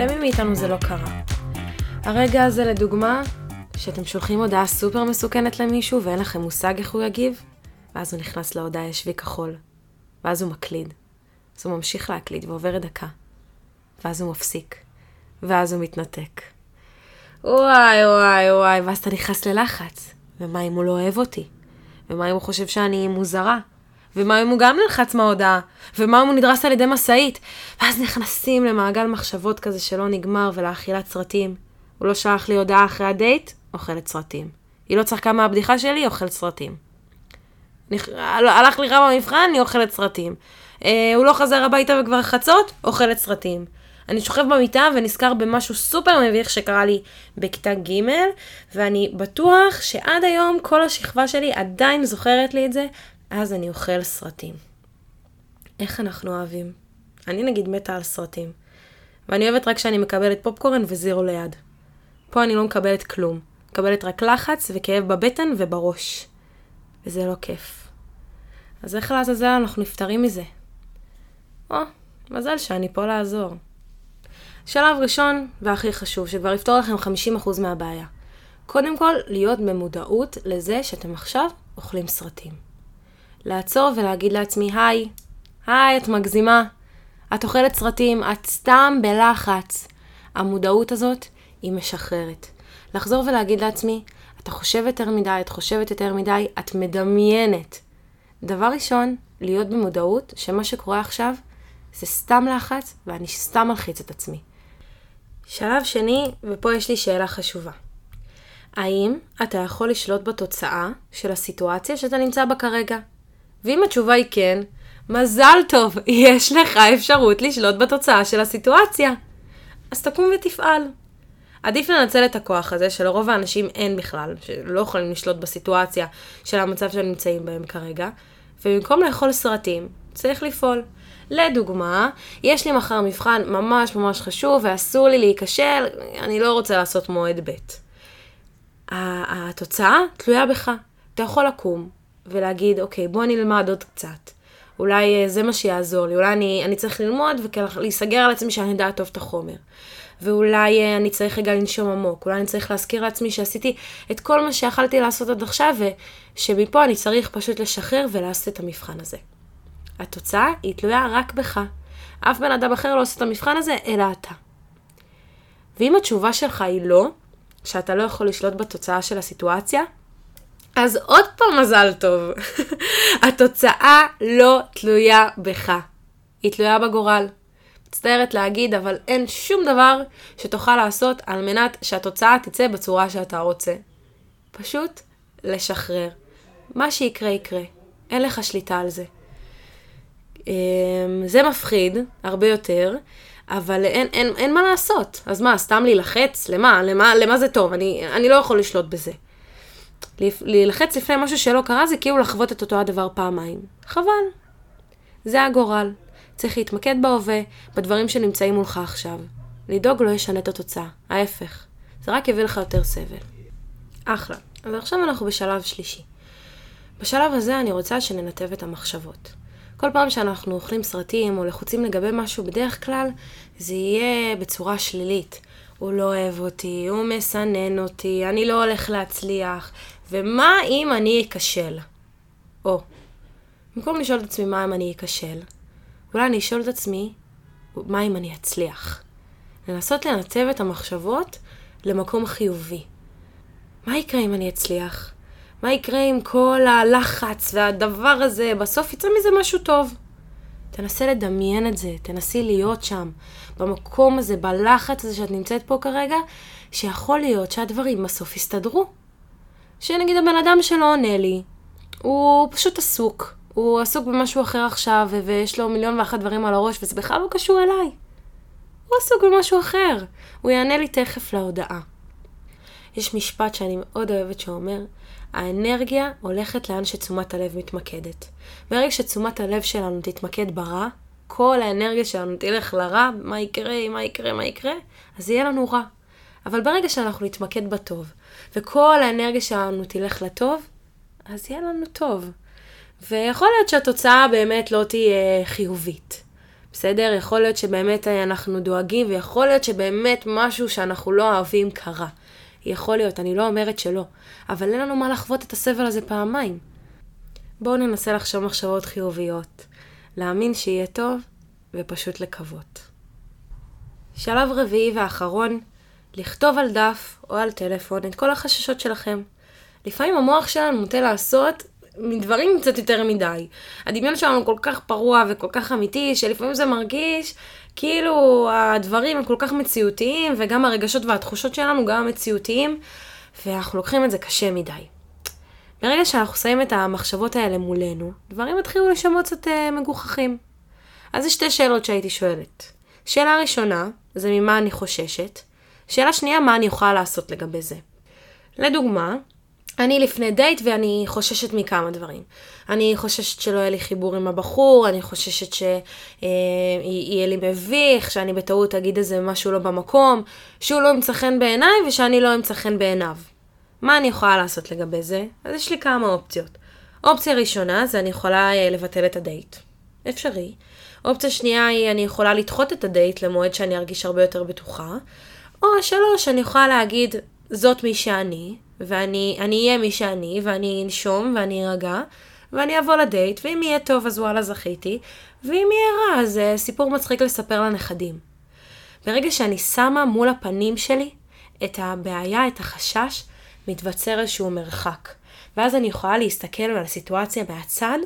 למי מאיתנו זה לא קרה? הרגע הזה לדוגמה, שאתם שולחים הודעה סופר מסוכנת למישהו ואין לכם מושג איך הוא יגיב, ואז הוא נכנס להודעה ישבי כחול, ואז הוא מקליד, אז הוא ממשיך להקליד ועוברת דקה, ואז הוא מפסיק, ואז הוא מתנתק. וואי וואי וואי, ואז אתה נכנס ללחץ, ומה אם הוא לא אוהב אותי? ומה אם הוא חושב שאני מוזרה? ומה אם הוא גם נלחץ מההודעה? ומה אם הוא נדרס על ידי משאית? ואז נכנסים למעגל מחשבות כזה שלא נגמר ולאכילת סרטים. הוא לא שלח לי הודעה אחרי הדייט, אוכלת סרטים. היא לא צחקה מהבדיחה שלי, אוכלת סרטים. נכ... הלך לי רע במבחן, אני אוכלת סרטים. אה, הוא לא חזר הביתה וכבר חצות, אוכלת סרטים. אני שוכב במיטה ונזכר במשהו סופר מביך שקרה לי בכיתה ג' ואני בטוח שעד היום כל השכבה שלי עדיין זוכרת לי את זה, אז אני אוכל סרטים. איך אנחנו אוהבים? אני נגיד מתה על סרטים. ואני אוהבת רק כשאני מקבלת פופקורן וזירו ליד. פה אני לא מקבלת כלום. מקבלת רק לחץ וכאב בבטן ובראש. וזה לא כיף. אז איך לעזאזל אנחנו נפטרים מזה? או, מזל שאני פה לעזור. שלב ראשון והכי חשוב, שכבר יפתור לכם 50% מהבעיה. קודם כל, להיות במודעות לזה שאתם עכשיו אוכלים סרטים. לעצור ולהגיד לעצמי, היי, היי, את מגזימה. את אוכלת סרטים, את סתם בלחץ. המודעות הזאת היא משחררת. לחזור ולהגיד לעצמי, אתה חושב יותר מדי, את חושבת יותר מדי, את מדמיינת. דבר ראשון, להיות במודעות שמה שקורה עכשיו זה סתם לחץ ואני סתם מלחיץ את עצמי. שלב שני, ופה יש לי שאלה חשובה. האם אתה יכול לשלוט בתוצאה של הסיטואציה שאתה נמצא בה כרגע? ואם התשובה היא כן, מזל טוב, יש לך אפשרות לשלוט בתוצאה של הסיטואציה. אז תקום ותפעל. עדיף לנצל את הכוח הזה, שלרוב האנשים אין בכלל, שלא יכולים לשלוט בסיטואציה של המצב שהם נמצאים בהם כרגע, ובמקום לאכול סרטים, צריך לפעול. לדוגמה, יש לי מחר מבחן ממש ממש חשוב ואסור לי להיכשל, אני לא רוצה לעשות מועד ב'. התוצאה תלויה בך. אתה יכול לקום ולהגיד, אוקיי, בוא נלמד עוד קצת. אולי אה, זה מה שיעזור לי, אולי אני, אני צריך ללמוד ולהיסגר על עצמי שאני יודעת טוב את החומר. ואולי אה, אני צריך רגע לנשום עמוק, אולי אני צריך להזכיר לעצמי שעשיתי את כל מה שיכלתי לעשות עד עכשיו, ושמפה אני צריך פשוט לשחרר ולעשות את המבחן הזה. התוצאה היא תלויה רק בך. אף בן אדם אחר לא עושה את המבחן הזה, אלא אתה. ואם התשובה שלך היא לא, שאתה לא יכול לשלוט בתוצאה של הסיטואציה, אז עוד פעם מזל טוב. התוצאה לא תלויה בך. היא תלויה בגורל. מצטערת להגיד, אבל אין שום דבר שתוכל לעשות על מנת שהתוצאה תצא בצורה שאתה רוצה. פשוט לשחרר. מה שיקרה יקרה. אין לך שליטה על זה. אמ, זה מפחיד הרבה יותר, אבל אין, אין, אין מה לעשות. אז מה, סתם להילחץ? למה? למה, למה זה טוב? אני, אני לא יכול לשלוט בזה. להילחץ לפני משהו שלא קרה זה כאילו לחוות את אותו הדבר פעמיים. חבל. זה הגורל. צריך להתמקד בהווה, בדברים שנמצאים מולך עכשיו. לדאוג לא ישנה את התוצאה, ההפך. זה רק יביא לך יותר סבל. אחלה. אז עכשיו אנחנו בשלב שלישי. בשלב הזה אני רוצה שננתב את המחשבות. כל פעם שאנחנו אוכלים סרטים או לחוצים לגבי משהו, בדרך כלל זה יהיה בצורה שלילית. הוא לא אוהב אותי, הוא מסנן אותי, אני לא הולך להצליח, ומה אם אני אכשל? או, במקום לשאול את עצמי מה אם אני אכשל, אולי אני אשאל את עצמי, מה אם אני אצליח? לנסות לנתב את המחשבות למקום חיובי. מה יקרה אם אני אצליח? מה יקרה עם כל הלחץ והדבר הזה? בסוף יצא מזה משהו טוב. תנסה לדמיין את זה, תנסי להיות שם, במקום הזה, בלחץ הזה שאת נמצאת פה כרגע, שיכול להיות שהדברים בסוף יסתדרו. שנגיד הבן אדם שלא עונה לי, הוא פשוט עסוק. הוא עסוק במשהו אחר עכשיו, ויש לו מיליון ואחת דברים על הראש, וזה בכלל לא קשור אליי. הוא עסוק במשהו אחר. הוא יענה לי תכף להודעה. יש משפט שאני מאוד אוהבת שאומר, האנרגיה הולכת לאן שתשומת הלב מתמקדת. ברגע שתשומת הלב שלנו תתמקד ברע, כל האנרגיה שלנו תלך לרע, מה יקרה, מה יקרה, מה יקרה, אז יהיה לנו רע. אבל ברגע שאנחנו נתמקד בטוב, וכל האנרגיה שלנו תלך לטוב, אז יהיה לנו טוב. ויכול להיות שהתוצאה באמת לא תהיה חיובית. בסדר? יכול להיות שבאמת אנחנו דואגים, ויכול להיות שבאמת משהו שאנחנו לא אוהבים קרה. יכול להיות, אני לא אומרת שלא, אבל אין לנו מה לחוות את הסבל הזה פעמיים. בואו ננסה לחשוב מחשבות חיוביות, להאמין שיהיה טוב, ופשוט לקוות. שלב רביעי ואחרון, לכתוב על דף או על טלפון את כל החששות שלכם. לפעמים המוח שלנו נוטה לעשות מדברים קצת יותר מדי. הדמיון שלנו כל כך פרוע וכל כך אמיתי, שלפעמים זה מרגיש כאילו הדברים הם כל כך מציאותיים, וגם הרגשות והתחושות שלנו גם מציאותיים, ואנחנו לוקחים את זה קשה מדי. ברגע שאנחנו שמים את המחשבות האלה מולנו, דברים יתחילו לשמות קצת uh, מגוחכים. אז יש שתי שאלות שהייתי שואלת. שאלה ראשונה, זה ממה אני חוששת. שאלה שנייה, מה אני יכולה לעשות לגבי זה. לדוגמה, אני לפני דייט ואני חוששת מכמה דברים. אני חוששת שלא יהיה לי חיבור עם הבחור, אני חוששת שיהיה אה, לי מביך, שאני בטעות אגיד איזה משהו לא במקום, שהוא לא ימצא חן בעיניי ושאני לא אמצא חן בעיניו. מה אני יכולה לעשות לגבי זה? אז יש לי כמה אופציות. אופציה ראשונה זה אני יכולה אה, לבטל את הדייט. אפשרי. אופציה שנייה היא אני יכולה לדחות את הדייט למועד שאני ארגיש הרבה יותר בטוחה. או שלוש, אני יכולה להגיד, זאת מי שאני, ואני אהיה מי שאני, ואני אנשום, ואני ארגע, ואני אבוא לדייט, ואם יהיה טוב אז וואלה זכיתי, ואם יהיה רע אז אה, סיפור מצחיק לספר לנכדים. ברגע שאני שמה מול הפנים שלי את הבעיה, את החשש, מתווצר איזשהו מרחק. ואז אני יכולה להסתכל על הסיטואציה מהצד,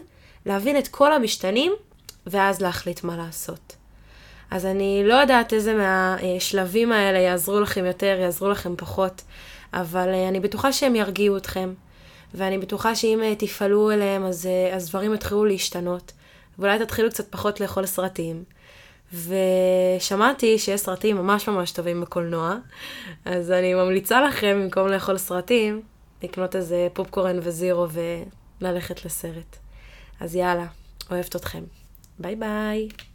להבין את כל המשתנים, ואז להחליט מה לעשות. אז אני לא יודעת איזה מהשלבים האלה יעזרו לכם יותר, יעזרו לכם פחות, אבל אה, אני בטוחה שהם ירגיעו אתכם, ואני בטוחה שאם אה, תפעלו אליהם אז, אה, אז דברים יתחילו להשתנות, ואולי תתחילו קצת פחות לאכול סרטים. ושמעתי שיש סרטים ממש ממש טובים בקולנוע, אז אני ממליצה לכם, במקום לאכול סרטים, לקנות איזה פופקורן וזירו וללכת לסרט. אז יאללה, אוהבת אתכם. ביי ביי.